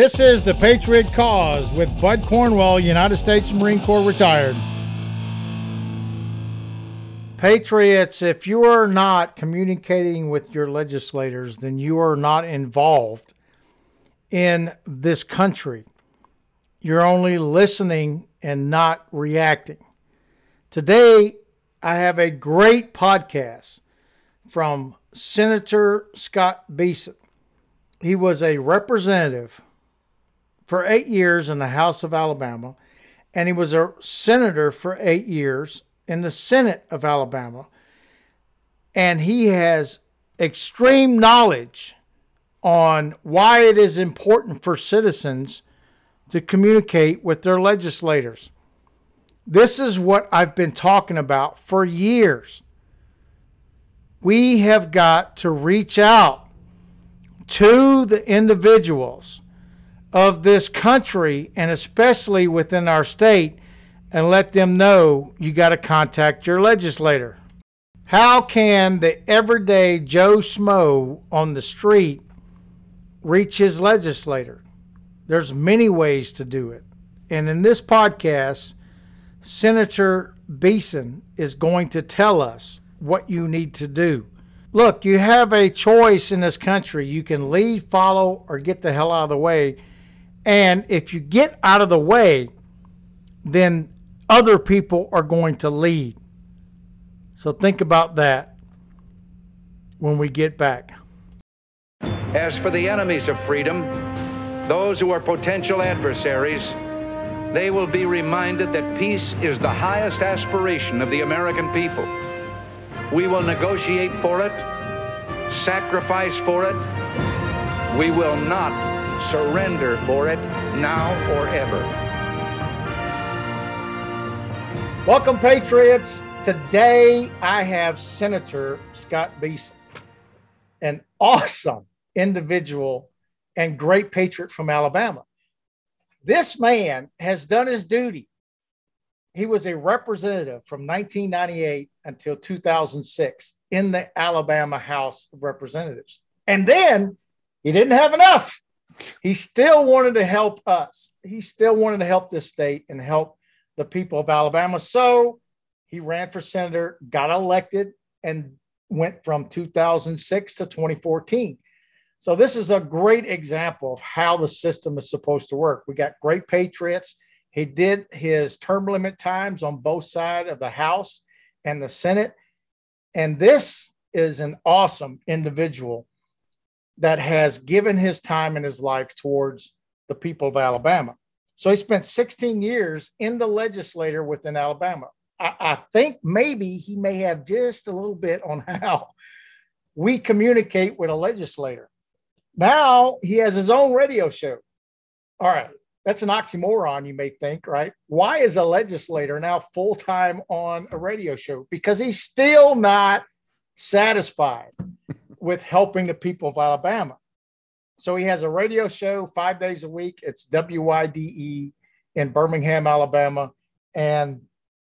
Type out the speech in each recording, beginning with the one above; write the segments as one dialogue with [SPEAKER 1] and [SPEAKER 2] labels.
[SPEAKER 1] This is the Patriot Cause with Bud Cornwell, United States Marine Corps retired. Patriots, if you are not communicating with your legislators, then you are not involved in this country. You're only listening and not reacting. Today, I have a great podcast from Senator Scott Beason. He was a representative for eight years in the House of Alabama, and he was a senator for eight years in the Senate of Alabama. And he has extreme knowledge on why it is important for citizens to communicate with their legislators. This is what I've been talking about for years. We have got to reach out to the individuals of this country and especially within our state and let them know you got to contact your legislator. How can the everyday Joe Smo on the street reach his legislator? There's many ways to do it. And in this podcast, Senator Beason is going to tell us what you need to do. Look, you have a choice in this country. You can lead, follow, or get the hell out of the way and if you get out of the way, then other people are going to lead. So think about that when we get back.
[SPEAKER 2] As for the enemies of freedom, those who are potential adversaries, they will be reminded that peace is the highest aspiration of the American people. We will negotiate for it, sacrifice for it. We will not surrender for it now or ever.
[SPEAKER 1] Welcome, Patriots. Today I have Senator Scott Beason, an awesome individual and great patriot from Alabama. This man has done his duty. He was a representative from 1998 until 2006 in the Alabama House of Representatives. And then he didn't have enough. He still wanted to help us. He still wanted to help this state and help the people of Alabama. So he ran for senator, got elected, and went from 2006 to 2014. So this is a great example of how the system is supposed to work. We got great patriots. He did his term limit times on both sides of the House and the Senate. And this is an awesome individual that has given his time and his life towards the people of Alabama. So he spent 16 years in the legislature within Alabama. I, I, think maybe he may have just a little bit on how we communicate with a legislator. Now he has his own radio show. All right, that's an oxymoron, you may think, right? Why is a legislator now full time on a radio show? Because he's still not satisfied with helping the people of Alabama. So he has a radio show five days a week. It's WYDE in Birmingham, Alabama. And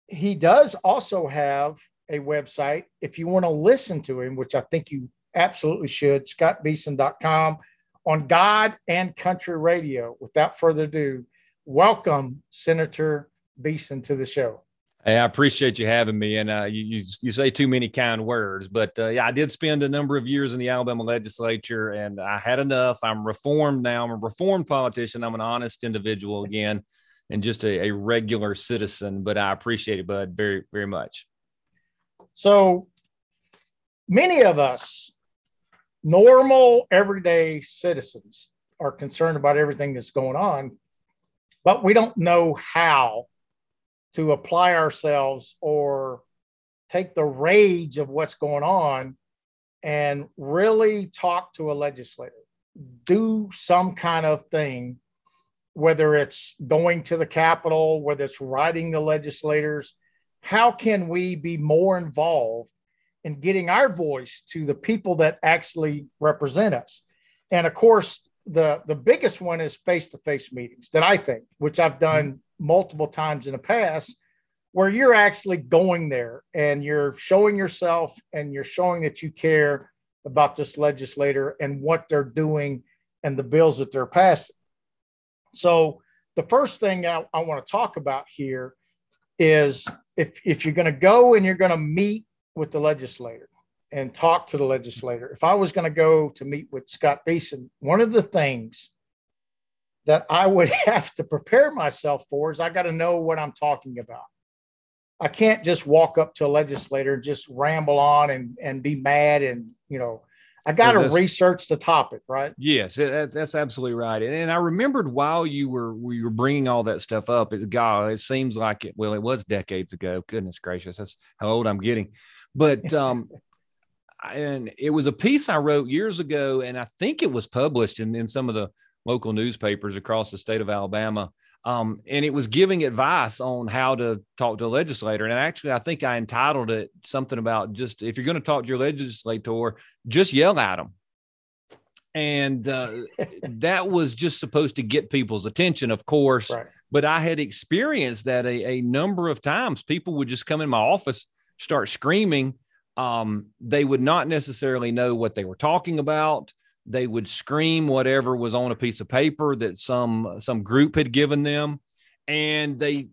[SPEAKER 1] he does also have a website. If you want to listen to him, which I think you absolutely should, scottbeason.com on God and Country Radio. Without further ado, welcome Senator Beason to the show.
[SPEAKER 3] Hey, I appreciate you having me. And uh, you, you, you say too many kind words, but uh, yeah, I did spend a number of years in the Alabama legislature, and I had enough. I'm reformed now. I'm a reformed politician. I'm an honest individual again, and just a, a regular citizen. But I appreciate it, Bud, very very much.
[SPEAKER 1] So many of us, normal everyday citizens, are concerned about everything that's going on, but we don't know how to apply ourselves or take the rage of what's going on and really talk to a legislator, do some kind of thing, whether it's going to the Capitol, whether it's writing the legislators. How can we be more involved in getting our voice to the people that actually represent us? And of course, the, the biggest one is face to face meetings that I think, which I've done mm-hmm. Multiple times in the past where you're actually going there and you're showing yourself and you're showing that you care about this legislator and what they're doing and the bills that they're passing. So the first thing I, I want to talk about here is if if you're going to go and you're going to meet with the legislator and talk to the legislator, if I was going to go to meet with Scott Beason, one of the things that I would have to prepare myself for is I got to know what I'm talking about. I can't just walk up to a legislator and just ramble on and, and be mad and, you know, I got to research the topic, right?
[SPEAKER 3] Yes, that's, that's absolutely right. And, and, I remembered while you were you were bringing all that stuff up, it, God, it seems like it. Well, it was decades ago. Goodness gracious, that's how old I'm getting. But um, and it was a piece I wrote years ago, and I think it was published in, in some of the local newspapers across the state of Alabama. Um, and it was giving advice on how to talk to a legislator. And actually, I think I entitled it something about just if you're going to talk to your legislator, just yell at them. And uh, that was just supposed to get people's attention, of course. Right. But I had experienced that a, a number of times. People would just come in my office, start screaming. Um, they would not necessarily know what they were talking about they would scream whatever was on a piece of paper that some some group had given them and they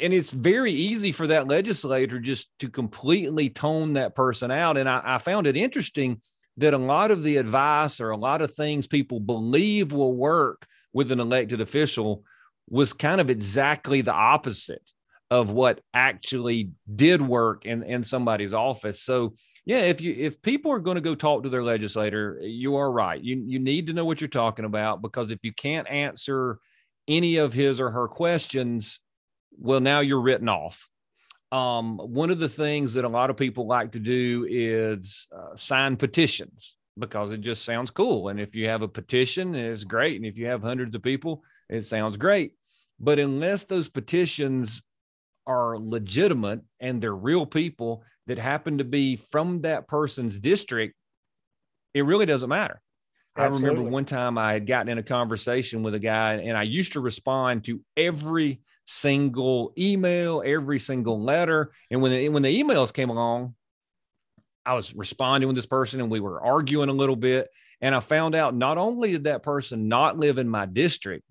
[SPEAKER 3] and it's very easy for that legislator just to completely tone that person out and I, I found it interesting that a lot of the advice or a lot of things people believe will work with an elected official was kind of exactly the opposite of what actually did work in, in somebody's office. So yeah, if you if people are going to go talk to their legislator, you are right. You you need to know what you're talking about because if you can't answer any of his or her questions, well, now you're written off. Um, one of the things that a lot of people like to do is uh, sign petitions because it just sounds cool. And if you have a petition, it's great. And if you have hundreds of people, it sounds great. But unless those petitions are legitimate and they're real people that happen to be from that person's district, it really doesn't matter. Absolutely. I remember one time I had gotten in a conversation with a guy, and I used to respond to every single email, every single letter. And when the, when the emails came along, I was responding with this person, and we were arguing a little bit. And I found out not only did that person not live in my district,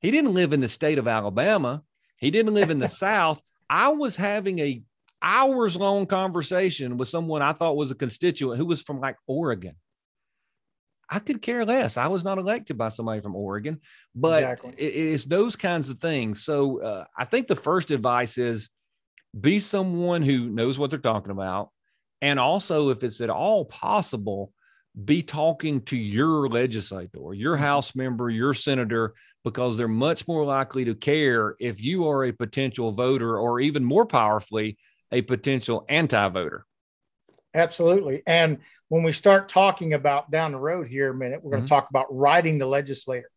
[SPEAKER 3] he didn't live in the state of Alabama. He didn't live in the South. I was having a hours long conversation with someone I thought was a constituent who was from like Oregon. I could care less. I was not elected by somebody from Oregon, but exactly. it, it's those kinds of things. So uh, I think the first advice is be someone who knows what they're talking about. And also, if it's at all possible, be talking to your legislator, your mm-hmm. House member, your senator, because they're much more likely to care if you are a potential voter or even more powerfully, a potential anti voter.
[SPEAKER 1] Absolutely. And when we start talking about down the road here a minute, we're going to mm-hmm. talk about writing the legislator.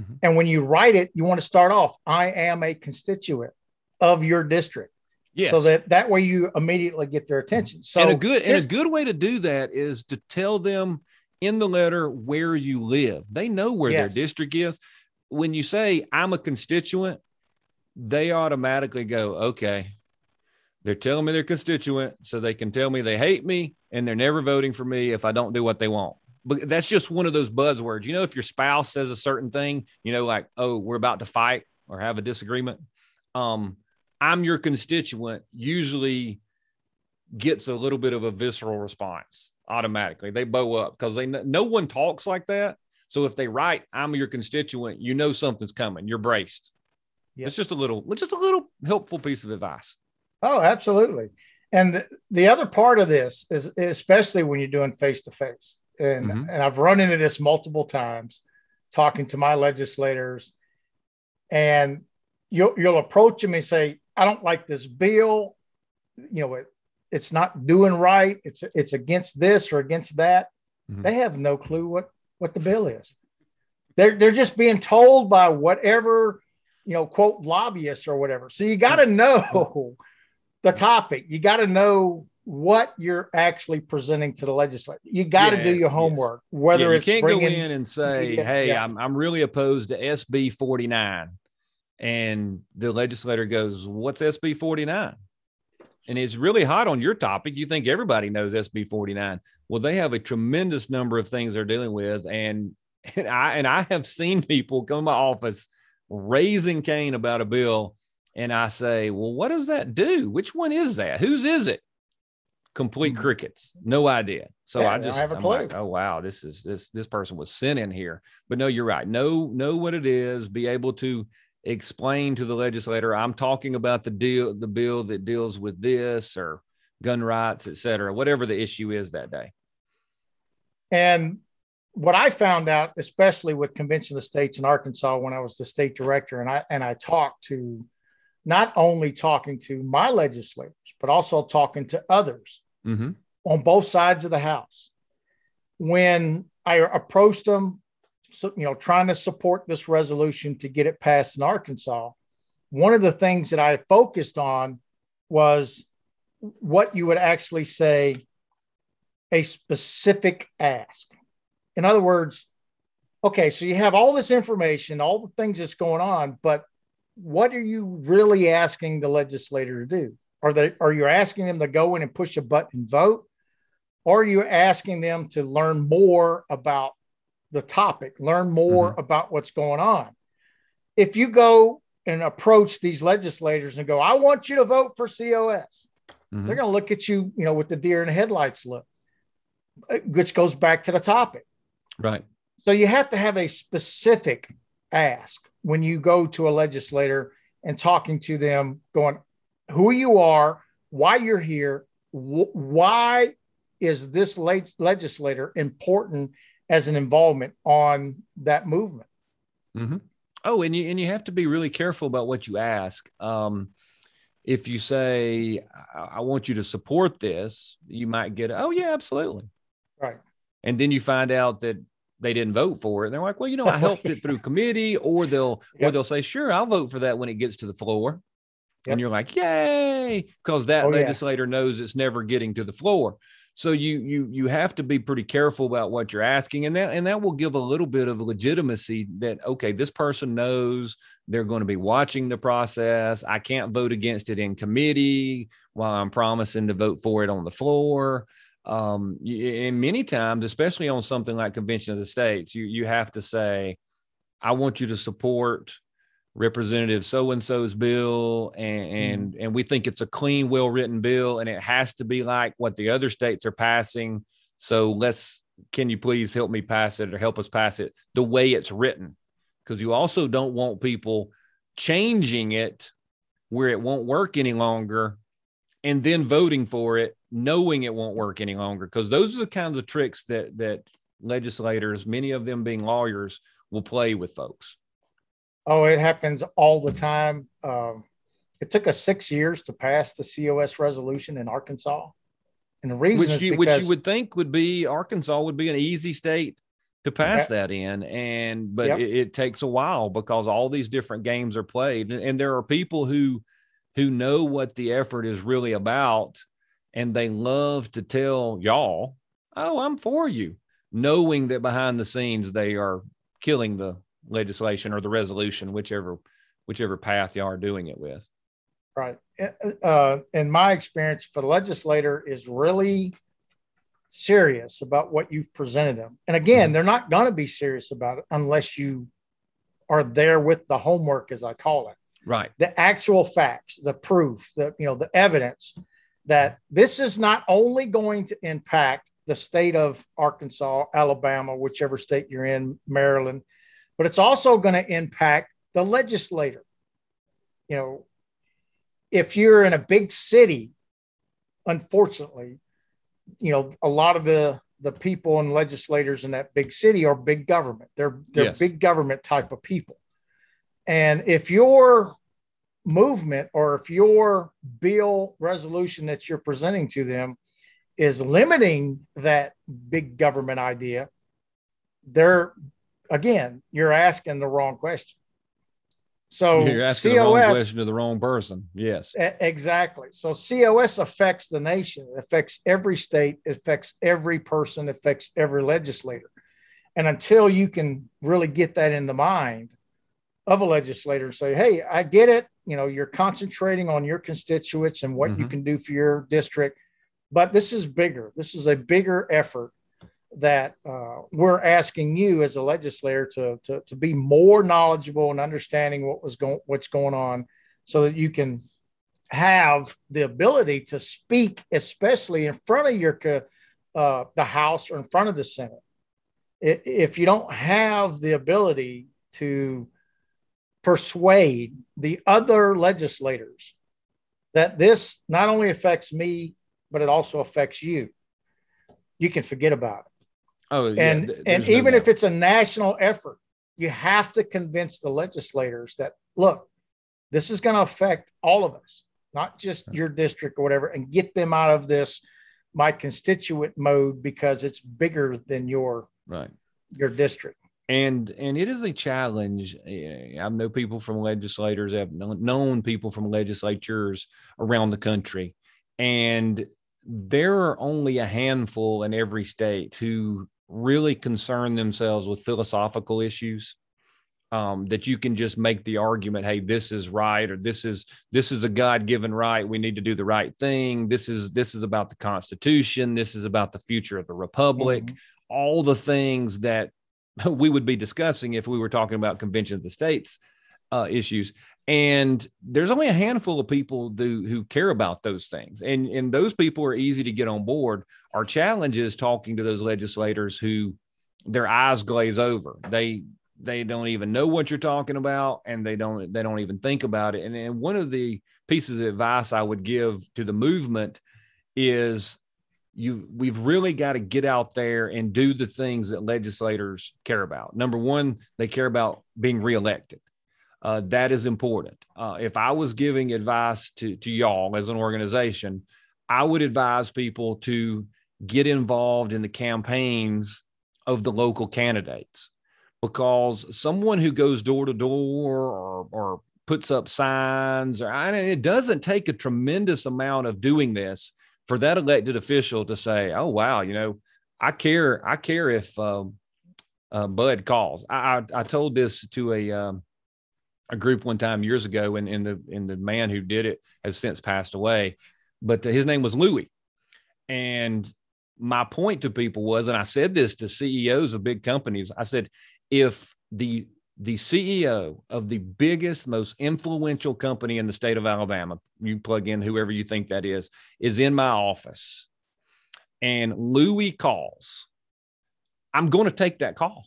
[SPEAKER 1] Mm-hmm. And when you write it, you want to start off I am a constituent of your district. Yes. So that that way you immediately get their attention. So
[SPEAKER 3] and a good and a good way to do that is to tell them in the letter where you live. They know where yes. their district is. When you say I'm a constituent, they automatically go, okay, they're telling me they're constituent, so they can tell me they hate me and they're never voting for me if I don't do what they want. But that's just one of those buzzwords. You know, if your spouse says a certain thing, you know, like, oh, we're about to fight or have a disagreement. Um, I'm your constituent usually gets a little bit of a visceral response automatically. They bow up because they no one talks like that. So if they write, "I'm your constituent," you know something's coming. You're braced. Yep. It's just a little, just a little helpful piece of advice.
[SPEAKER 1] Oh, absolutely. And the, the other part of this is especially when you're doing face to face. And mm-hmm. and I've run into this multiple times talking to my legislators and you'll you'll approach them and say, I don't like this bill. You know, it, it's not doing right. It's it's against this or against that. Mm-hmm. They have no clue what what the bill is. They're they're just being told by whatever you know, quote lobbyists or whatever. So you got to mm-hmm. know the topic. You got to know what you're actually presenting to the legislature. You got to yeah, do your homework. Yes. Whether yeah,
[SPEAKER 3] you can't bringing, go in and say, yeah, "Hey, I'm I'm really opposed to SB 49," and the legislator goes, "What's SB 49?" And it's really hot on your topic. You think everybody knows SB 49. Well, they have a tremendous number of things they're dealing with, and And I and I have seen people come to my office raising Cain about a bill, and I say, "Well, what does that do? Which one is that? Whose is it?" Complete mm-hmm. crickets, no idea. So yeah, I just I am like, "Oh wow, this is this this person was sent in here." But no, you're right. Know know what it is. Be able to explain to the legislator, "I'm talking about the deal, the bill that deals with this or." gun rights, et cetera, whatever the issue is that day.
[SPEAKER 1] And what I found out, especially with Convention of States in Arkansas, when I was the state director, and I and I talked to not only talking to my legislators, but also talking to others mm-hmm. on both sides of the house. When I approached them, you know, trying to support this resolution to get it passed in Arkansas, one of the things that I focused on was what you would actually say a specific ask. In other words, okay, so you have all this information, all the things that's going on, but what are you really asking the legislator to do? Are they are you asking them to go in and push a button and vote? Or are you asking them to learn more about the topic, learn more mm-hmm. about what's going on? If you go and approach these legislators and go, I want you to vote for COS, mm-hmm. they're going to look at you, you know, with the deer in the headlights look, uh, which goes back to the topic.
[SPEAKER 3] Right.
[SPEAKER 1] So you have to have a specific ask when you go to a legislator and talking to them, going, who you are, why you're here, wh- why is this le- legislator important as an involvement on that movement?
[SPEAKER 3] Mm-hmm. Oh, and you and you have to be really careful about what you ask. Um, if you say, I want you to support this, you might get, oh, yeah, absolutely.
[SPEAKER 1] Right.
[SPEAKER 3] And then you find out that they didn't vote for it. And they're like, well, you know, I helped it through committee, or they'll, yep. or they'll say, sure, I'll vote for that when it gets to the floor. Yep. And you're like, yay, because that oh, legislator yeah. knows it's never getting to the floor. So you you you have to be pretty careful about what you're asking, and that and that will give a little bit of legitimacy that okay, this person knows they're going to be watching the process. I can't vote against it in committee while I'm promising to vote for it on the floor. Um, and many times, especially on something like Convention of the States, you you have to say, I want you to support representative so and so's bill and and, mm. and we think it's a clean well written bill and it has to be like what the other states are passing. So let's can you please help me pass it or help us pass it the way it's written? Because you also don't want people changing it where it won't work any longer and then voting for it knowing it won't work any longer. Because those are the kinds of tricks that that legislators many of them being lawyers will play with folks
[SPEAKER 1] Oh, it happens all the time. Um, it took us six years to pass the COS resolution in Arkansas. And the reason
[SPEAKER 3] which you, which you would think would be Arkansas would be an easy state to pass that in. And, but yep. it, it, takes a while because all these different games are played. And, and there are people who, who know what the effort is really about. And they love to tell y'all, oh, I'm for you, knowing that behind the scenes they are killing the legislation or the resolution, whichever whichever path you are doing it with.
[SPEAKER 1] Right. Uh, in my experience, for the legislator is really serious about what you've presented them. And again, mm-hmm. they're not going to be serious about it unless you are there with the homework, as I call it.
[SPEAKER 3] Right.
[SPEAKER 1] The actual facts, the proof, the you know the evidence that this is not only going to impact the state of Arkansas, Alabama, whichever state you're in, Maryland, but it's also going to impact the legislator. You know, if you're in a big city, unfortunately, you know, a lot of the the people and legislators in that big city are big government. They're they're yes. big government type of people. And if your movement or if your bill resolution that you're presenting to them is limiting that big government idea, they're again, you're asking the wrong question. So
[SPEAKER 3] you're asking COS, the wrong question to the wrong person. Yes,
[SPEAKER 1] exactly. So COS affects the nation. It affects every state. It affects every person. It affects every legislator. And until you can really get that in the mind of a legislator and say, "Hey, I get it. You know, you're concentrating on your constituents and what mm-hmm. you can do for your district, but this is bigger. This is a bigger effort that uh, we're asking you as a legislator to, to, to be more knowledgeable and understanding what was going what's going on so that you can have the ability to speak especially in front of your uh, the house or in front of the senate. If you don't have the ability to persuade the other legislators that this not only affects me but it also affects you you can forget about it
[SPEAKER 3] Oh,
[SPEAKER 1] yeah, and and even if it's a national effort, you have to convince the legislators that look, this is going to affect all of us, not just your district or whatever, and get them out of this my constituent mode because it's bigger than your
[SPEAKER 3] right
[SPEAKER 1] your district.
[SPEAKER 3] And and it is a challenge. Eh, I know people from legislators, I've known people from legislatures around the country, and there are only a handful in every state who really concern themselves with philosophical issues um, that you can just make the argument hey this is right or this is this is a god-given right. We need to do the right thing. This is this is about the constitution. This is about the future of the republic. Mm-hmm. all the things that we would be discussing if we were talking about convention of the states uh, issues and there's only a handful of people do, who care about those things. And and those people are easy to get on board. Our challenge is talking to those legislators who their eyes glaze over. They they don't even know what you're talking about and they don't they don't even think about it. And, and one of the pieces of advice i would give to the movement is you we've really got to get out there and do the things that legislators care about. Number one they care about being reelected uh, that is important. Uh, if I was giving advice to, to y'all as an organization, I would advise people to get involved in the campaigns of the local candidates because someone who goes door to door or, puts up signs, or I, it doesn't take a tremendous amount of doing this for that elected official to say, "Oh wow, you know, I care. I care if um, uh, Bud calls." I, I, I told this to a um, a group one time years ago, and, and the and the man who did it has since passed away, but his name was Louis. And my point to people was, and I said this to CEOs of big companies, I said, if the the CEO of the biggest, most influential company in the state of Alabama, you plug in whoever you think that is, is in my office, and Louis calls, I'm going to take that call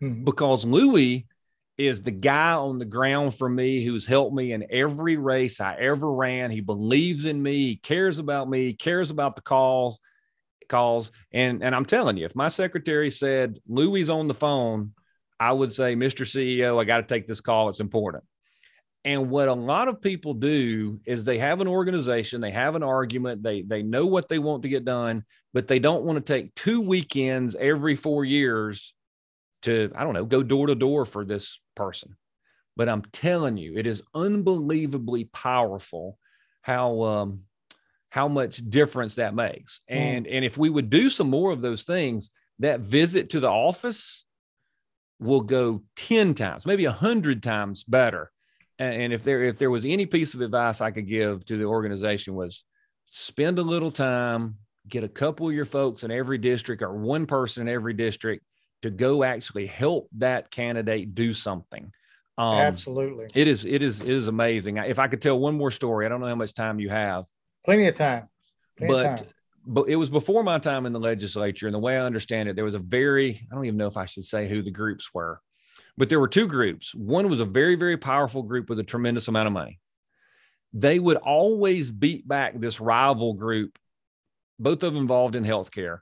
[SPEAKER 3] mm-hmm. because Louis is the guy on the ground for me who's helped me in every race I ever ran. He believes in me, he cares about me, cares about the calls, calls. And and I'm telling you, if my secretary said Louis on the phone, I would say, Mr. CEO, I got to take this call. It's important. And what a lot of people do is they have an organization, they have an argument, they they know what they want to get done, but they don't want to take two weekends every four years to I don't know go door to door for this person. But I'm telling you, it is unbelievably powerful how um, how much difference that makes. Mm. And and if we would do some more of those things, that visit to the office will go 10 times, maybe a hundred times better. And if there if there was any piece of advice I could give to the organization was spend a little time, get a couple of your folks in every district or one person in every district to go actually help that candidate do something.
[SPEAKER 1] Um, Absolutely.
[SPEAKER 3] It is, it is, it is amazing. If I could tell one more story, I don't know how much time you have.
[SPEAKER 1] Plenty of time.
[SPEAKER 3] Plenty but, of time. but it was before my time in the legislature. And the way I understand it, there was a very, I don't even know if I should say who the groups were, but there were two groups. One was a very, very powerful group with a tremendous amount of money. They would always beat back this rival group, both of them involved in healthcare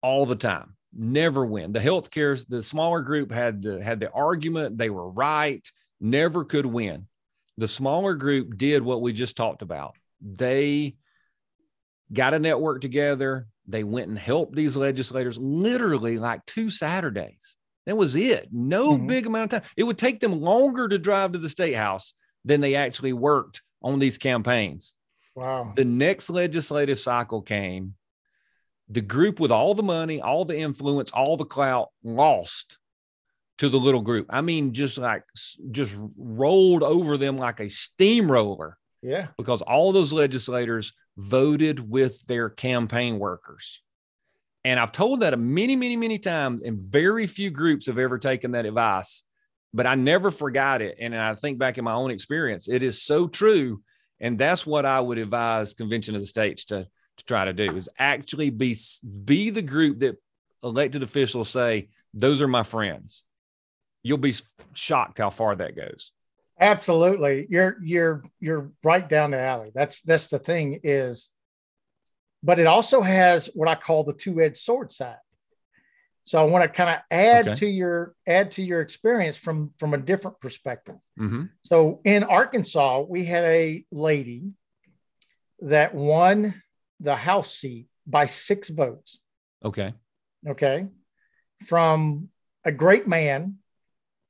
[SPEAKER 3] all the time never win. The healthcare, the smaller group had the, had the argument, they were right, never could win. The smaller group did what we just talked about. They got a network together. They went and helped these legislators literally like two Saturdays. That was it. No mm-hmm. big amount of time. It would take them longer to drive to the state house than they actually worked on these campaigns.
[SPEAKER 1] Wow.
[SPEAKER 3] The next legislative cycle came the group with all the money, all the influence, all the clout lost to the little group. I mean, just like just rolled over them like a steamroller.
[SPEAKER 1] Yeah.
[SPEAKER 3] Because all those legislators voted with their campaign workers. And I've told that many, many, many times, and very few groups have ever taken that advice. But I never forgot it. And I think back in my own experience, it is so true. And that's what I would advise Convention of the States to, to try to do is actually be be the group that elected officials say, those are my friends. You'll be shocked how far that goes.
[SPEAKER 1] Absolutely. You're you're you're right down the alley. That's that's the thing is but it also has what I call the two-edged sword side. So I want to kind of add okay. to your add to your experience from from a different perspective. Mm-hmm. So in Arkansas, we had a lady that won the House seat by six votes.
[SPEAKER 3] Okay.
[SPEAKER 1] Okay. From a great man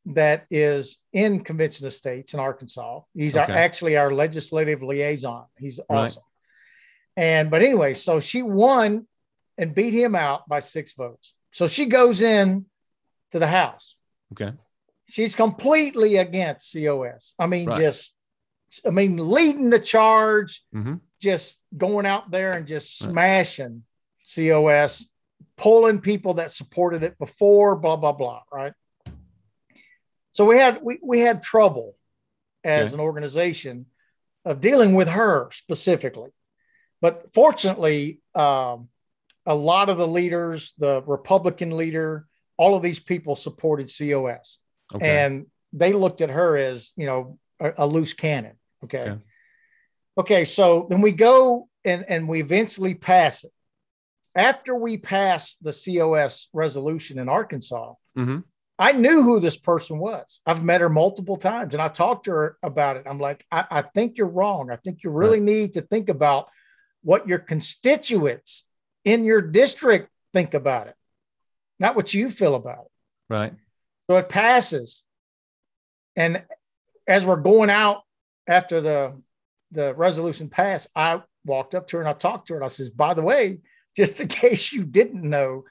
[SPEAKER 1] that is in Convention of States in Arkansas. He's okay. our, actually our legislative liaison. He's awesome. Right. And but anyway, so she won and beat him out by six votes. So she goes in to the House.
[SPEAKER 3] Okay.
[SPEAKER 1] She's completely against COS. I mean, right. just I mean, leading the charge, mm-hmm. just going out there and just smashing right. COS, pulling people that supported it before, blah, blah, blah. Right. So we had we, we had trouble as okay. an organization of dealing with her specifically. But fortunately, um, a lot of the leaders, the Republican leader, all of these people supported COS. Okay. And they looked at her as, you know, a, a loose cannon. Okay. okay. Okay. So then we go and, and we eventually pass it. After we pass the COS resolution in Arkansas, mm-hmm. I knew who this person was. I've met her multiple times and I talked to her about it. I'm like, I, I think you're wrong. I think you really right. need to think about what your constituents in your district think about it, not what you feel about it.
[SPEAKER 3] Right.
[SPEAKER 1] So it passes. And as we're going out after the the resolution passed, I walked up to her and I talked to her and I says, by the way, just in case you didn't know,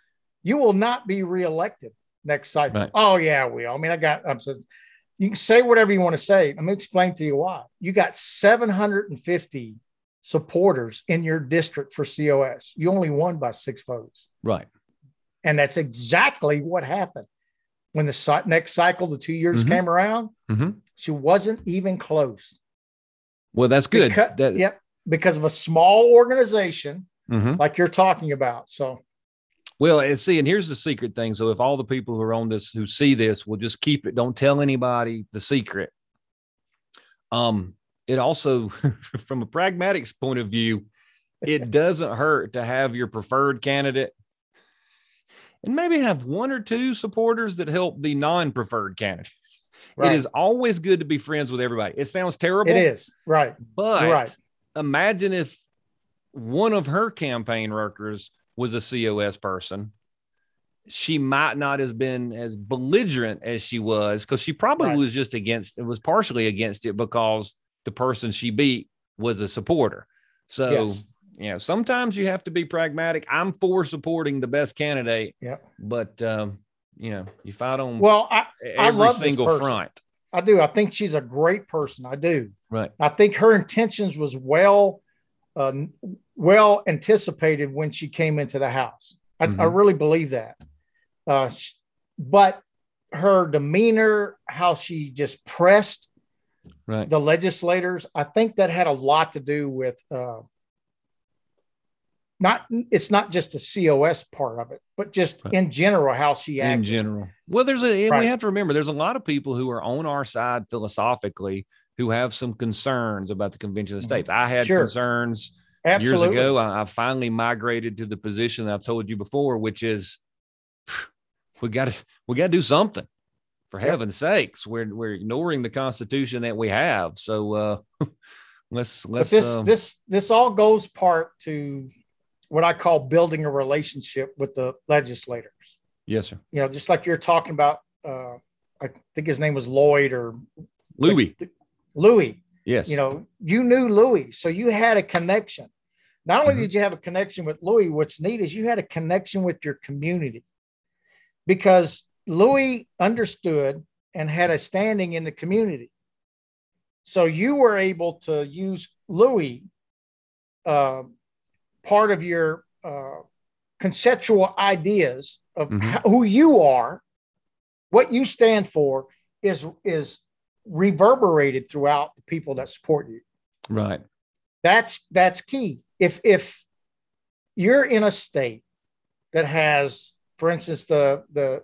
[SPEAKER 1] you will not be reelected next cycle. Right. Oh yeah, we. I mean, I got. I'm saying, you can say whatever you want to say. Let me explain to you why. You got 750 supporters in your district for COS. You only won by six votes.
[SPEAKER 3] Right.
[SPEAKER 1] And that's exactly what happened. When the next cycle, the two years mm-hmm. came around, mm-hmm. she wasn't even close.
[SPEAKER 3] Well, that's good.
[SPEAKER 1] Because,
[SPEAKER 3] that...
[SPEAKER 1] Yep. Because of a small organization mm-hmm. like you're talking about. So,
[SPEAKER 3] well, and see, and here's the secret thing. So, if all the people who are on this who see this will just keep it, don't tell anybody the secret. Um, it also, from a pragmatics point of view, it doesn't hurt to have your preferred candidate and maybe have one or two supporters that help the non-preferred candidate. Right. It is always good to be friends with everybody. It sounds terrible.
[SPEAKER 1] It is right,
[SPEAKER 3] but
[SPEAKER 1] You're right.
[SPEAKER 3] imagine if one of her campaign workers was a COS person. She might not have been as belligerent as she was because she probably right. was just against it, was partially against it because the person she beat was a supporter. So, yes. you know, sometimes you have to be pragmatic. I'm for supporting the best candidate.
[SPEAKER 1] Yeah.
[SPEAKER 3] But, um, you know, you fight on
[SPEAKER 1] well, I,
[SPEAKER 3] every
[SPEAKER 1] I love
[SPEAKER 3] single front.
[SPEAKER 1] I do. I think she's a great person. I do.
[SPEAKER 3] Right.
[SPEAKER 1] I think her intentions was well, uh, well anticipated when she came into the house. I, mm-hmm. I really believe that. Uh, but her demeanor, how she just pressed
[SPEAKER 3] right.
[SPEAKER 1] the legislators. I think that had a lot to do with uh, not. It's not just the COS part of it, but just right. in general how she acted.
[SPEAKER 3] In general, well, there's a. Right. We have to remember there's a lot of people who are on our side philosophically who have some concerns about the Convention of mm-hmm. States. I had sure. concerns. Absolutely. Years ago, I, I finally migrated to the position that I've told you before, which is we got to we got to do something for yep. heaven's sakes, we're we're ignoring the Constitution that we have. So uh, let's let's.
[SPEAKER 1] But this um, this this all goes part to what I call building a relationship with the legislators.
[SPEAKER 3] Yes, sir.
[SPEAKER 1] You know, just like you're talking about. Uh, I think his name was Lloyd or
[SPEAKER 3] Louis.
[SPEAKER 1] Louis.
[SPEAKER 3] Yes.
[SPEAKER 1] You know, you knew Louis, so you had a connection. Not only mm-hmm. did you have a connection with Louis, what's neat is you had a connection with your community because Louis understood and had a standing in the community. So you were able to use Louis, uh, part of your uh, conceptual ideas of mm-hmm. how, who you are, what you stand for is is reverberated throughout the people that support you.
[SPEAKER 3] Right.
[SPEAKER 1] That's that's key. If if you're in a state that has, for instance, the the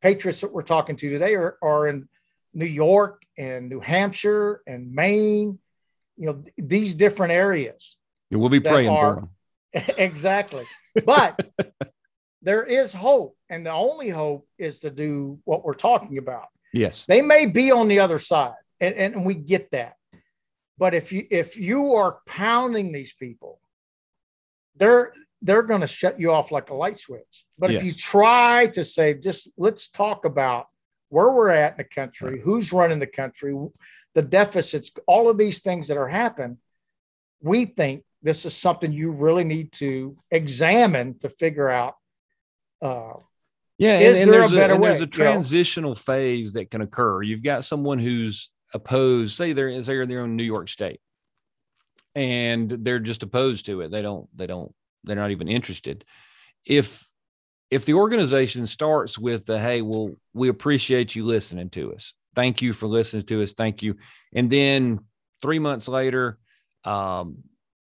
[SPEAKER 1] patriots that we're talking to today are, are in New York and New Hampshire and Maine, you know, these different areas.
[SPEAKER 3] We'll be praying are, for
[SPEAKER 1] them. exactly. But there is hope. And the only hope is to do what we're talking about.
[SPEAKER 3] Yes.
[SPEAKER 1] They may be on the other side, and, and we get that. But if you if you are pounding these people, they're they're going to shut you off like a light switch. But yes. if you try to say, just let's talk about where we're at in the country, right. who's running the country, the deficits, all of these things that are happening, we think this is something you really need to examine to figure out uh,
[SPEAKER 3] yeah, is and, and there a better a, way? There's a transitional you know? phase that can occur. You've got someone who's opposed, say they're say they're in New York State, and they're just opposed to it. They don't. They don't. They're not even interested. If if the organization starts with the hey, well, we appreciate you listening to us. Thank you for listening to us. Thank you. And then three months later, um,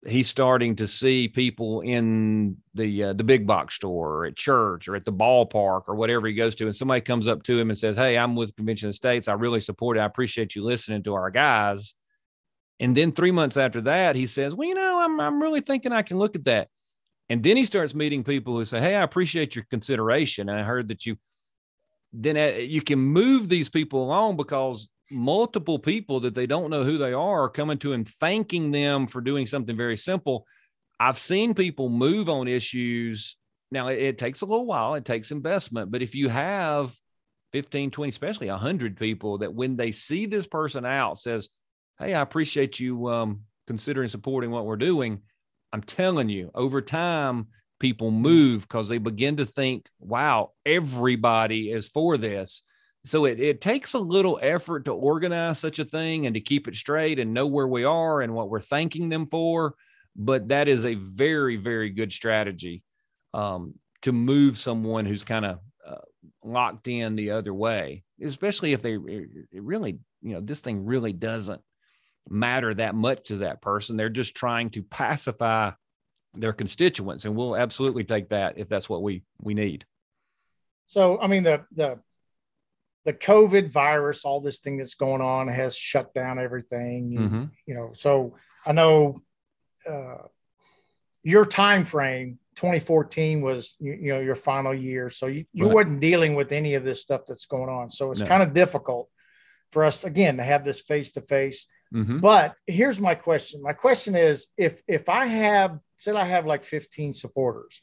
[SPEAKER 3] he's starting to see people in the uh, the big box store or at church or at the ballpark or whatever he goes to and somebody comes up to him and says hey i'm with convention of states. I really support it. I appreciate you listening to our guys. And then three months after that he says well you know i'm, I'm really thinking i can look at that. And then he starts meeting people who say hey i appreciate your consideration. I heard that you then uh, you can move these people along because multiple people that they don't know who they are coming to and thanking them for doing something very simple. I've seen people move on issues. Now, it, it, takes a little while, it takes investment, but if you have 15, 20, especially 100 people that when they see this person out says, Hey, I appreciate you um, considering supporting what we're doing. I'm telling you, over time, people move because they begin to think, wow, everybody is for this so it, it takes a little effort to organize such a thing and to keep it straight and know where we are and what we're thanking them for but that is a very very good strategy um, to move someone who's kind of uh, locked in the other way especially if they really you know this thing really doesn't matter that much to that person. They're just trying to pacify their constituents and we'll absolutely take that if that's what we we need.
[SPEAKER 1] So i mean the the the COVID virus, all this thing that's going on has shut down everything. Mm-hmm. You know, so I know uh, your time frame, 2014 was you, you know your final year, so you, you right. wasn't dealing with any of this stuff that's going on. So it's no. kind of difficult for us again to have this face to face. But here's my question. My question is if if I have said I have like 15 supporters.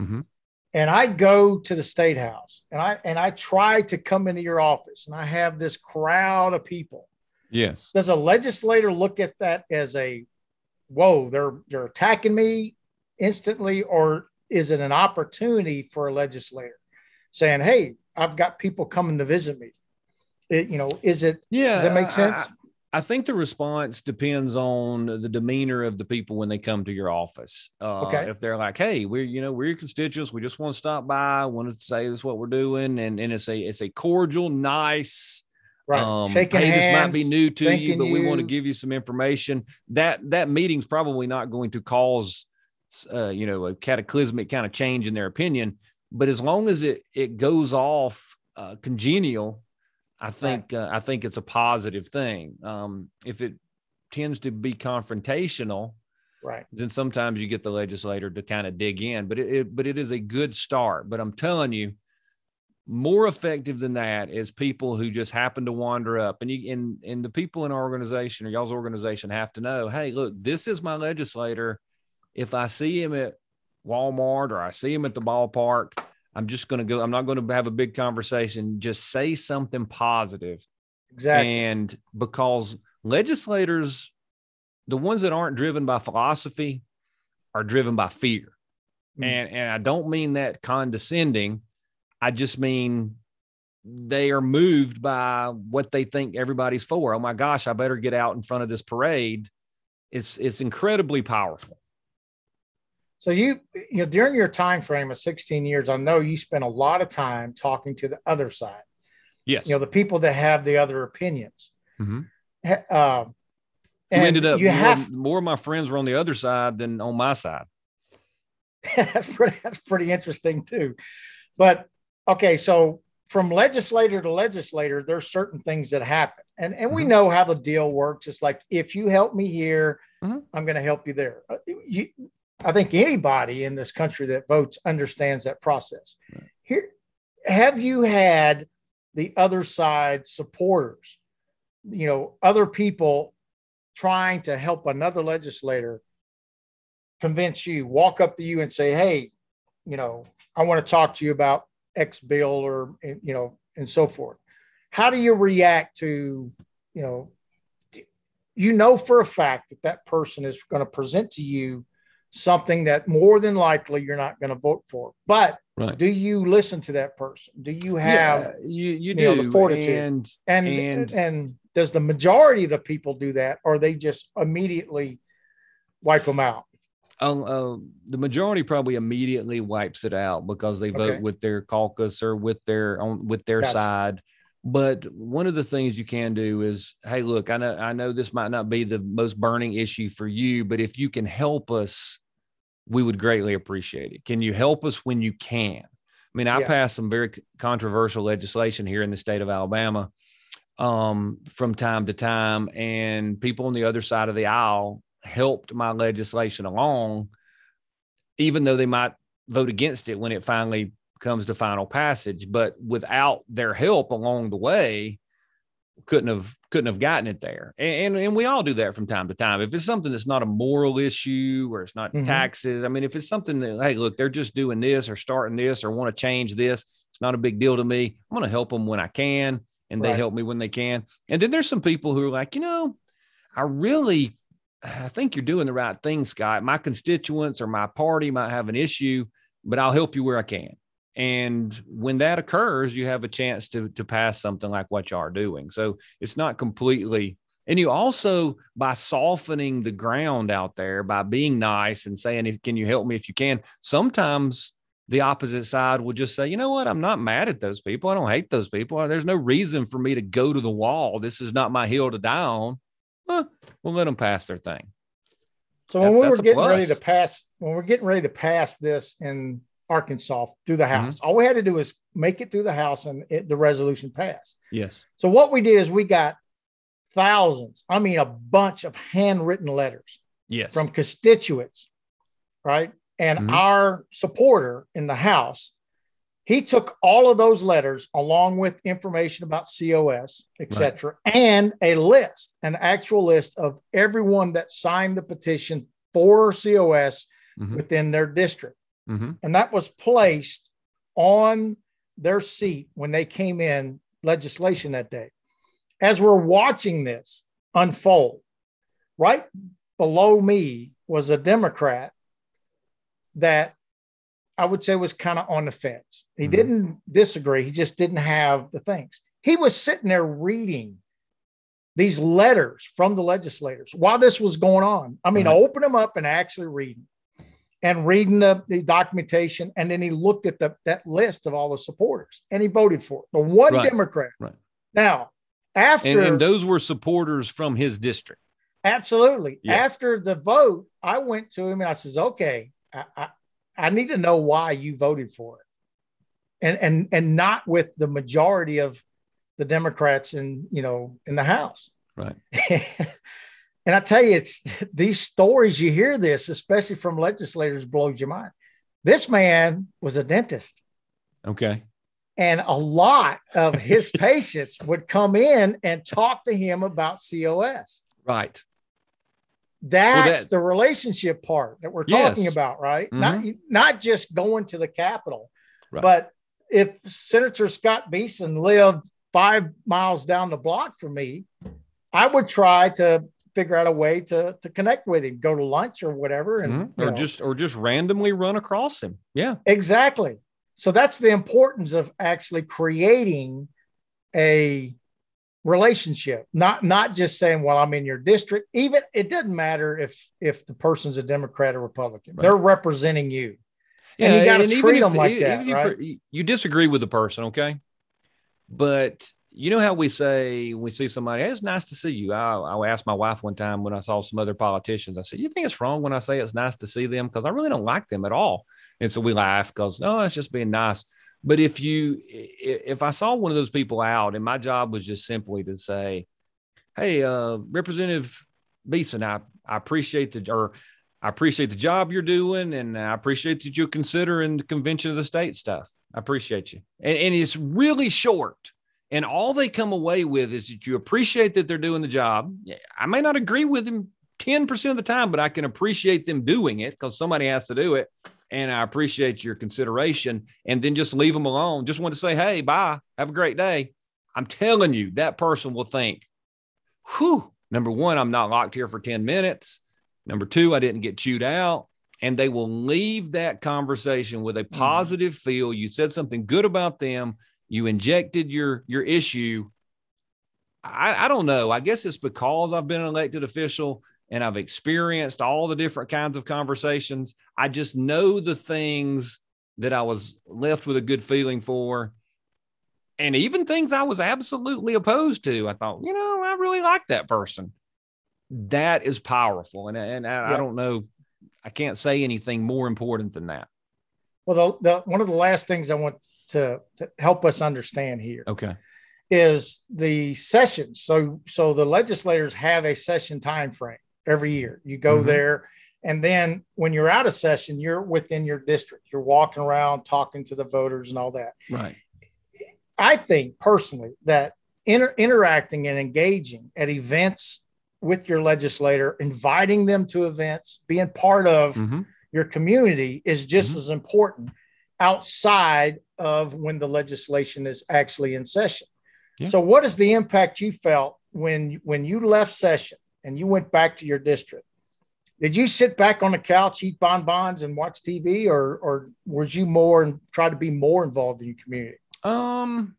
[SPEAKER 1] Mm-hmm and I go to the state house and I and I try to come into your office and I have this crowd of people.
[SPEAKER 3] Yes.
[SPEAKER 1] Does a legislator look at that as a whoa, they're they're attacking me instantly, or is it an opportunity for a legislator saying, Hey, I've got people coming to visit me? It, you know, is it
[SPEAKER 3] yeah,
[SPEAKER 1] does that make sense?
[SPEAKER 3] I, I think the response depends on the demeanor of the people when they come to your office. Uh, okay. If they're like, "Hey, we're you know we're your constituents, we just want to stop by, Want to say this is what we're doing," and and it's a it's a cordial, nice,
[SPEAKER 1] right? Um, Shaking hey, hands,
[SPEAKER 3] this might be new to you, but you. we want to give you some information. That that meeting's probably not going to cause, uh, you know, a cataclysmic kind of change in their opinion. But as long as it it goes off uh, congenial I think right. uh, I think it's a positive thing. Um, if it tends to be confrontational,
[SPEAKER 1] right,
[SPEAKER 3] then sometimes you get the legislator to kind of dig in. But it, it, but it is a good start. But I'm telling you, more effective than that is people who just happen to wander up, and you and and the people in our organization or y'all's organization have to know, hey, look, this is my legislator. If I see him at Walmart or I see him at the ballpark I'm just going to go. I'm not going to have a big conversation. Just say something positive.
[SPEAKER 1] Exactly.
[SPEAKER 3] And because legislators, the ones that aren't driven by philosophy, are driven by fear. Mm. And and I don't mean that condescending. I just mean they are moved by what they think everybody's for. Oh my gosh, I better get out in front of this parade. It's it's incredibly powerful.
[SPEAKER 1] So you, you know, during your time frame of 16 years, I know you spent a lot of time talking to the other side.
[SPEAKER 3] Yes.
[SPEAKER 1] You know, the people that have the other opinions.
[SPEAKER 3] mm-hmm.
[SPEAKER 1] Uh,
[SPEAKER 3] you ended up
[SPEAKER 1] you
[SPEAKER 3] more,
[SPEAKER 1] have
[SPEAKER 3] more of my friends were on the other side than on my side.
[SPEAKER 1] that's pretty that's pretty interesting too. But okay, so from legislator to legislator, there's certain things that happen. And and we
[SPEAKER 3] Mhm.
[SPEAKER 1] know how the deal works. It's like if you help me here,
[SPEAKER 3] Mhm.
[SPEAKER 1] I'm going to help you there. Uh, You, I think anybody in this country that votes understands that process.
[SPEAKER 3] Right.
[SPEAKER 1] Here, have you had the other side supporters, you know, other people trying to help another legislator convince you, walk up to you and say, Hey, you know, I want to talk to you about X bill or, you know, and so forth. How do you react to, you know, you know for a fact that that person is going to present to you something that more than likely you're not going to vote for. But
[SPEAKER 3] Right.
[SPEAKER 1] do you listen to that person? Do you have
[SPEAKER 3] Yeah, you you
[SPEAKER 1] you
[SPEAKER 3] do
[SPEAKER 1] know, the fortitude.
[SPEAKER 3] and
[SPEAKER 1] and,
[SPEAKER 3] and-
[SPEAKER 1] and does the majority of the people do that or they just immediately wipe them out?
[SPEAKER 3] um, uh, the majority probably immediately wipes it out because they vote
[SPEAKER 1] Okay.
[SPEAKER 3] with their caucus or with their on with their
[SPEAKER 1] Gotcha.
[SPEAKER 3] side. But one of the things you can do is, hey, look, I know I know this might not be the most burning issue for you, but if you can help us, we would greatly appreciate it. Can you help us when you can? I mean, I
[SPEAKER 1] Yeah.
[SPEAKER 3] passed some very controversial legislation here in the state of Alabama um, from time to time, and people on the other side of the aisle helped my legislation along, even though they might vote against it when it finally comes to final passage. But without their help along the way, couldn't have couldn't have gotten it there. And, and and we all do that from time to time. If it's something that's not a moral issue or it's not
[SPEAKER 1] Mhm.
[SPEAKER 3] taxes, I mean, if it's something that hey, look, they're just doing this or starting this or want to change this, it's not a big deal to me. I'm going to help them when I can, and they help me when they can. And then there's some people who are like, you know, I really, I think you're doing the right thing, Scott. My constituents or my party might have an issue, but I'll help you where I can. And when that occurs, you have a chance to to pass something like what you are doing. So it's not completely. And you also, by softening the ground out there, by being nice and saying, "If can you help me if you can," sometimes the opposite side will just say, "You know what? I'm not mad at those people. I don't hate those people. There's no reason for me to go to the wall. This is not my hill to die on." Huh, we'll let them pass their thing.
[SPEAKER 1] So when we
[SPEAKER 3] that's
[SPEAKER 1] were getting ready to pass, when we're getting ready to pass this in Arkansas through
[SPEAKER 3] Mm-hmm.
[SPEAKER 1] the House, all we had to do is make it through the House and it, the resolution passed.
[SPEAKER 3] Yes.
[SPEAKER 1] So what we did is we got thousands, I mean, a bunch of handwritten letters
[SPEAKER 3] Yes.
[SPEAKER 1] from constituents, right? And
[SPEAKER 3] Mhm.
[SPEAKER 1] our supporter in the House, he took all of those letters along with information about COS, et
[SPEAKER 3] Right.
[SPEAKER 1] cetera, and a list, an actual list of everyone that signed the petition for COS
[SPEAKER 3] Mhm.
[SPEAKER 1] within their district.
[SPEAKER 3] Mhm.
[SPEAKER 1] And that was placed on their seat when they came in legislation that day. As we're watching this unfold, right below me was a Democrat that I would say was kind of on the fence. He
[SPEAKER 3] Mhm.
[SPEAKER 1] didn't disagree, he just didn't have the things. He was sitting there reading these letters from the legislators while this was going on. I mean,
[SPEAKER 3] Right.
[SPEAKER 1] open them up and actually read them and reading the, the documentation. And then he looked at the, that list of all the supporters and he voted for it. The one
[SPEAKER 3] Right.
[SPEAKER 1] Democrat.
[SPEAKER 3] Right.
[SPEAKER 1] Now, after
[SPEAKER 3] And, and those were supporters from his district.
[SPEAKER 1] absolutely after the vote, I went to him and I says, okay, I, I, I need to know why you voted for it. And and and not with the majority of the Democrats in, you know, in the House.
[SPEAKER 3] Right.
[SPEAKER 1] and I tell you, it's these stories you hear this, especially from legislators, blows your mind. This man was a dentist,
[SPEAKER 3] Okay.
[SPEAKER 1] and a lot of his patients would come in and talk to him about COS.
[SPEAKER 3] Right.
[SPEAKER 1] That's
[SPEAKER 3] that-
[SPEAKER 1] the relationship part that we're talking
[SPEAKER 3] Yes.
[SPEAKER 1] about, right? Not mm-hmm. not just going to the Capitol,
[SPEAKER 3] Right.
[SPEAKER 1] but if Senator Scott Beason lived five miles down the block from me, I would try to figure out a way to to connect with him, go to lunch or whatever, and
[SPEAKER 3] Mhm.
[SPEAKER 1] you
[SPEAKER 3] Or
[SPEAKER 1] know.
[SPEAKER 3] just or just randomly run across him. Yeah.
[SPEAKER 1] exactly. So that's the importance of actually creating a relationship not not just saying well i'm in your district even it doesn't matter if if the person's a democrat or republican right. they're representing you yeah, and you got to treat them if, like that
[SPEAKER 3] you,
[SPEAKER 1] right?
[SPEAKER 3] you disagree with the person okay but you know how we say when we see somebody, hey, it's nice to see you. I, I asked my wife one time when I saw some other politicians, I said, You think it's wrong when I say it's nice to see them? Because I really don't like them at all. And so we laugh because, no, it's just being nice. But if you, if I saw one of those people out and my job was just simply to say, Hey, uh, Representative Beason, I, I appreciate the, or I appreciate the job you're doing, and I appreciate that you're considering the convention of the state stuff. I appreciate you. And, and it's really short. And all they come away with is that you appreciate that they're doing the job. I may not agree with them 10% of the time, but I can appreciate them doing it because somebody has to do it. And I appreciate your consideration. And then just leave them alone. Just want to say, hey, bye. Have a great day. I'm telling you, that person will think, whew, number one, I'm not locked here for 10 minutes. Number two, I didn't get chewed out. And they will leave that conversation with a mm. positive feel. You said something good about them. You injected your your issue. I, I don't know. I guess it's because I've been an elected official and I've experienced all the different kinds of conversations. I just know the things that I was left with a good feeling for. And even things I was absolutely opposed to. I thought, you know, I really like that person that is powerful. And, and I, yeah. I, don't know, I can't say anything more important than that.
[SPEAKER 1] Well, the, the one of the last things I want to, to help us understand here,
[SPEAKER 3] okay,
[SPEAKER 1] is the sessions. So, so the legislators have a session time frame every year. You go mm-hmm. there, and then when you're out of session, you're within your district. You're walking around, talking to the voters, and all that.
[SPEAKER 3] Right.
[SPEAKER 1] I think personally that inter- interacting and engaging at events with your legislator, inviting them to events, being part of mm-hmm. your community is just mm-hmm. as important outside of when the legislation is actually in session. Yeah. So, what is the impact you felt when when you left session and you went back to your district? Did you sit back on the couch, eat bonbons, and watch TV, or or was you more and try to be more involved in your community?
[SPEAKER 3] Um,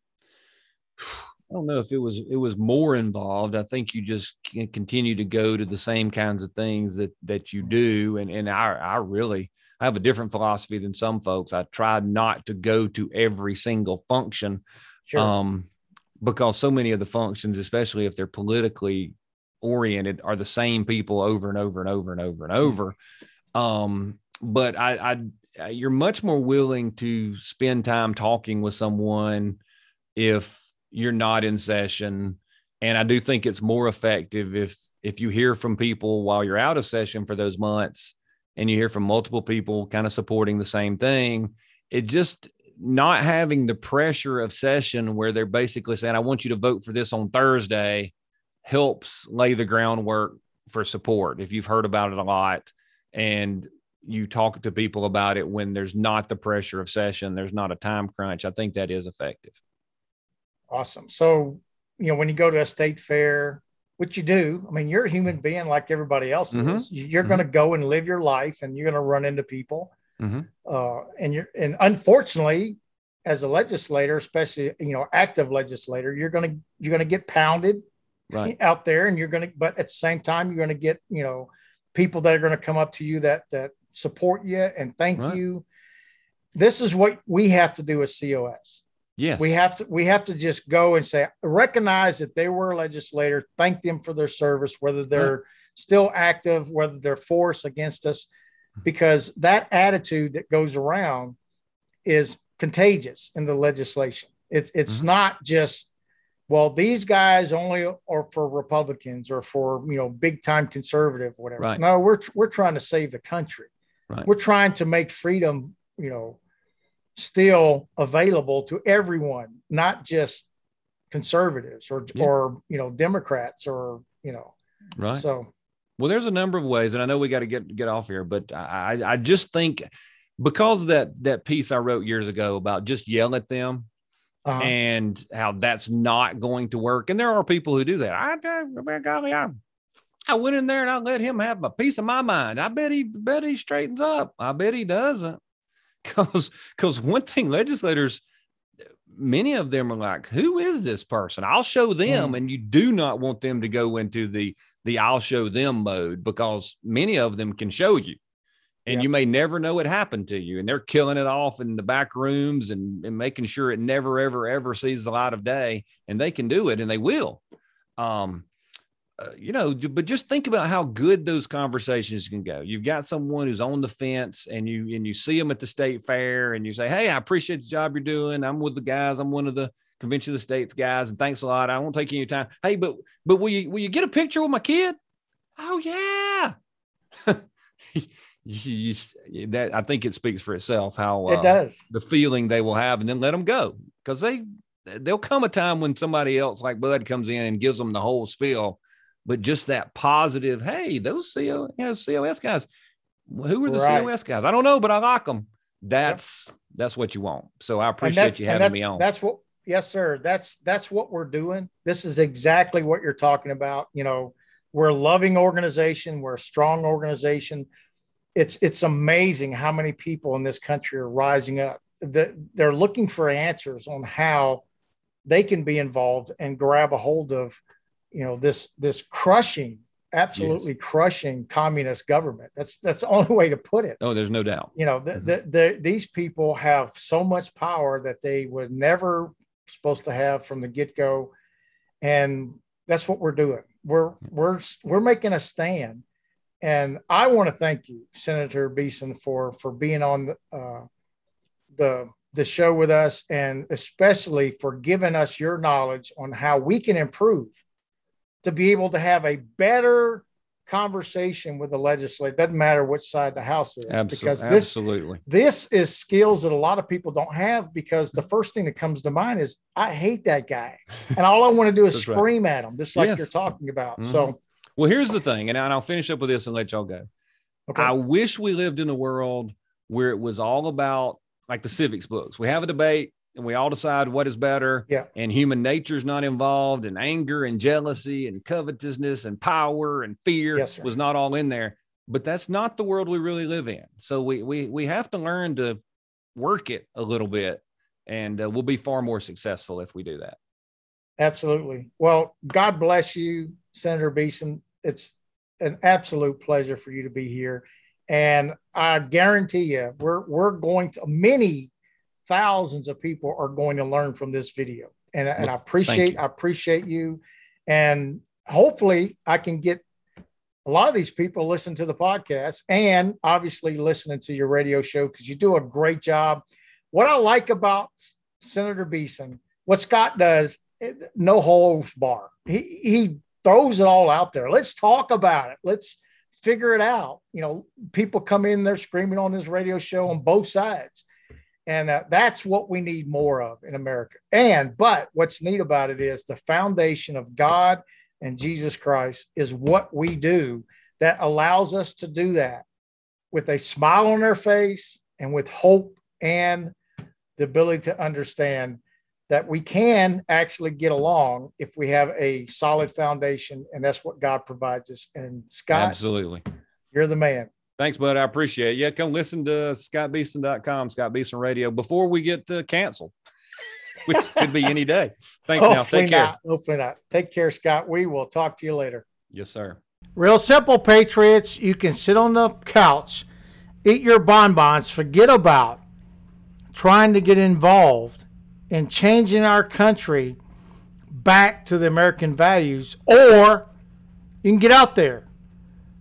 [SPEAKER 3] I don't know if it was it was more involved. I think you just continue to go to the same kinds of things that that you do, and and I I really I have a different philosophy than some folks. I try not to go to every single function, sure. um, because so many of the functions, especially if they're politically oriented, are the same people over and over and over and over and mm-hmm. over. Um, but I, I you're much more willing to spend time talking with someone if you're not in session. And I do think it's more effective if if you hear from people while you're out of session for those months and you hear from multiple people kind of supporting the same thing. It just not having the pressure of session where they're basically saying, I want you to vote for this on Thursday helps lay the groundwork for support. If you've heard about it a lot and you talk to people about it when there's not the pressure of session, there's not a time crunch, I think that is effective.
[SPEAKER 1] Awesome. So, you know, when you go to a state fair, which you do, I mean, you're a human being like everybody else mm-hmm. is. You're mm-hmm. going to go and live your life, and you're going to run into people. Mm-hmm. Uh, and you're, and unfortunately, as a legislator, especially you know, active legislator, you're going to you're going to get pounded
[SPEAKER 3] right.
[SPEAKER 1] out there, and you're going to. But at the same time, you're going to get you know, people that are going to come up to you that that support you and thank right. you. This is what we have to do as COS
[SPEAKER 3] Yes.
[SPEAKER 1] We have to we have to just go and say recognize that they were legislators, thank them for their service, whether they're right. still active, whether they're force against us, because that attitude that goes around is contagious in the legislation. It's it's mm-hmm. not just well, these guys only are for Republicans or for you know big time conservative, whatever.
[SPEAKER 3] Right.
[SPEAKER 1] No, we're we're trying to save the country.
[SPEAKER 3] Right.
[SPEAKER 1] We're trying to make freedom, you know, still available to everyone, not just conservatives or yeah. or you know Democrats or you know.
[SPEAKER 3] Right.
[SPEAKER 1] So.
[SPEAKER 3] Well, there's a number of ways, and I know we got to get get off here, but I I just think because of that that piece I wrote years ago about just yell at them uh-huh. and how that's not going to work. And there are people who do that. I, I golly, I, I went in there and I let him have a piece of my mind. I bet he bet he straightens up. I bet he doesn't because because one thing legislators many of them are like, "Who is this person?" I'll show them, mm. and you do not want them to go into the the "I'll show them" mode because many of them can show you, and you may never know what happened to you, and they're killing it off in the back rooms and, and making sure it never, ever, ever sees the light of day, and they can do it, and they will. Um, uh, you know, but just think about how good those conversations can go. You've got someone who's on the fence, and you and you see them at the state fair, and you say, "Hey, I appreciate the job you're doing. I'm with the guys. I'm one of the convention of the states guys, and thanks a lot. I won't take any time. Hey, but but will you will you get a picture with my kid? Oh yeah." you, you, that I think it speaks for itself how
[SPEAKER 1] it uh, does
[SPEAKER 3] the feeling they will have, and then let them go because they there'll come a time when somebody else like Bud comes in and gives them the whole spill but just that positive, hey, those CO, you know, COS guys, who are the right. COS guys? I don't know, but I like them. That's yep. that's what you want. So I appreciate you having me on.
[SPEAKER 1] That's what yes, sir. That's that's what we're doing. This is exactly what you're talking about. You know, we're a loving organization, we're a strong organization. It's it's amazing how many people in this country are rising up. They're looking for answers on how they can be involved and grab a hold of you know this this crushing absolutely yes. crushing communist government. That's that's the only way to put it.
[SPEAKER 3] Oh there's no doubt.
[SPEAKER 1] You know the, mm-hmm. the, the, these people have so much power that they were never supposed to have from the get-go. And that's what we're doing. We're we're we're making a stand. And i want to thank you senator beason for for being on the, uh, the the show with us and especially for giving us your knowledge on how we can improve to be able to have a better conversation with the legislature. Doesn't matter which side the House is,
[SPEAKER 3] Absol- because this, absolutely
[SPEAKER 1] this is skills that a lot of people don't have. Because the first thing that comes to mind is I hate that guy, and all I want to do is scream right. at him, just like yes. you're talking about. Mm-hmm. So,
[SPEAKER 3] well, here's the thing, and I'll finish up with this and let y'all go. Okay. I wish we lived in a world where it was all about like the civics books. We have a debate and we all decide what is better.
[SPEAKER 1] Yeah.
[SPEAKER 3] And human nature is not involved, and anger and jealousy and covetousness and power and fear yes, was not all in there. But that's not the world we really live in. So we we we have to learn to work it a little bit, and uh, we'll be far more successful if we do that.
[SPEAKER 1] Absolutely. Well, God bless you, Senator Beason. It's an absolute pleasure for you to be here. And I guarantee you, we're we're going to many thousands of people are going to learn from this video. And, and I appreciate I appreciate you. And hopefully I can get a lot of these people listen to the podcast and obviously listening to your radio show because you do a great job. What I like about Senator Beason, what Scott does, eh, no holds bar. He he throws it all out there. Let's talk about it. Let's figure it out. You know, people come in there screaming on this radio show on both sides. And uh, that's what we need more of in America. And, but what's neat about it is the foundation of God and Jesus Christ is what we do that allows us to do that with a smile on our face and with hope and the ability to understand that we can actually get along if we have a solid foundation. And that's what God provides us. And Scott,
[SPEAKER 3] absolutely,
[SPEAKER 1] you're the man.
[SPEAKER 3] Thanks, bud. I appreciate it. Yeah, come listen to scottbeason.com, Scott Beason Radio, before we get uh, canceled, which could be any day. Thanks
[SPEAKER 1] Hopefully
[SPEAKER 3] now. Take
[SPEAKER 1] not. Hopefully not. Take care, Scott. We will talk to you later.
[SPEAKER 3] Yes, sir.
[SPEAKER 1] Real simple, Patriots. You can sit on the couch, eat your bonbons, forget about trying to get involved in changing our country back to the American values, or you can get out there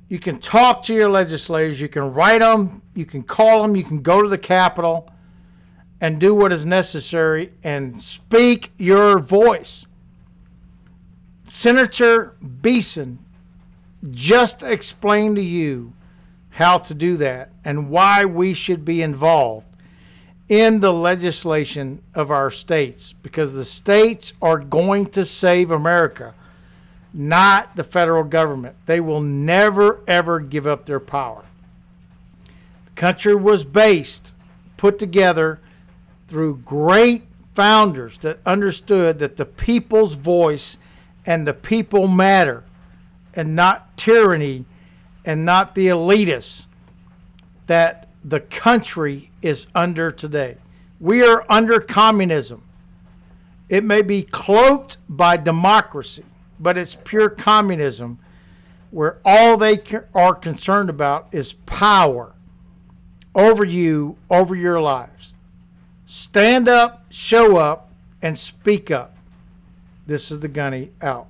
[SPEAKER 1] you can talk to your legislators, you can write them, you can call them, you can go to the Capitol and do what is necessary and speak your voice. Senator Beason just explained to you how to do that and why we should be involved in the legislation of our states because the states are going to save America not the federal government. They will never, ever give up their power. The country was based, put together through great founders that understood that the people's voice and the people matter and not tyranny and not the elitists that the country is under today. We are under communism. It may be cloaked by democracy, but it's pure communism where all they are concerned about is power over you, over your lives. Stand up, show up, and speak up. This is the Gunny out.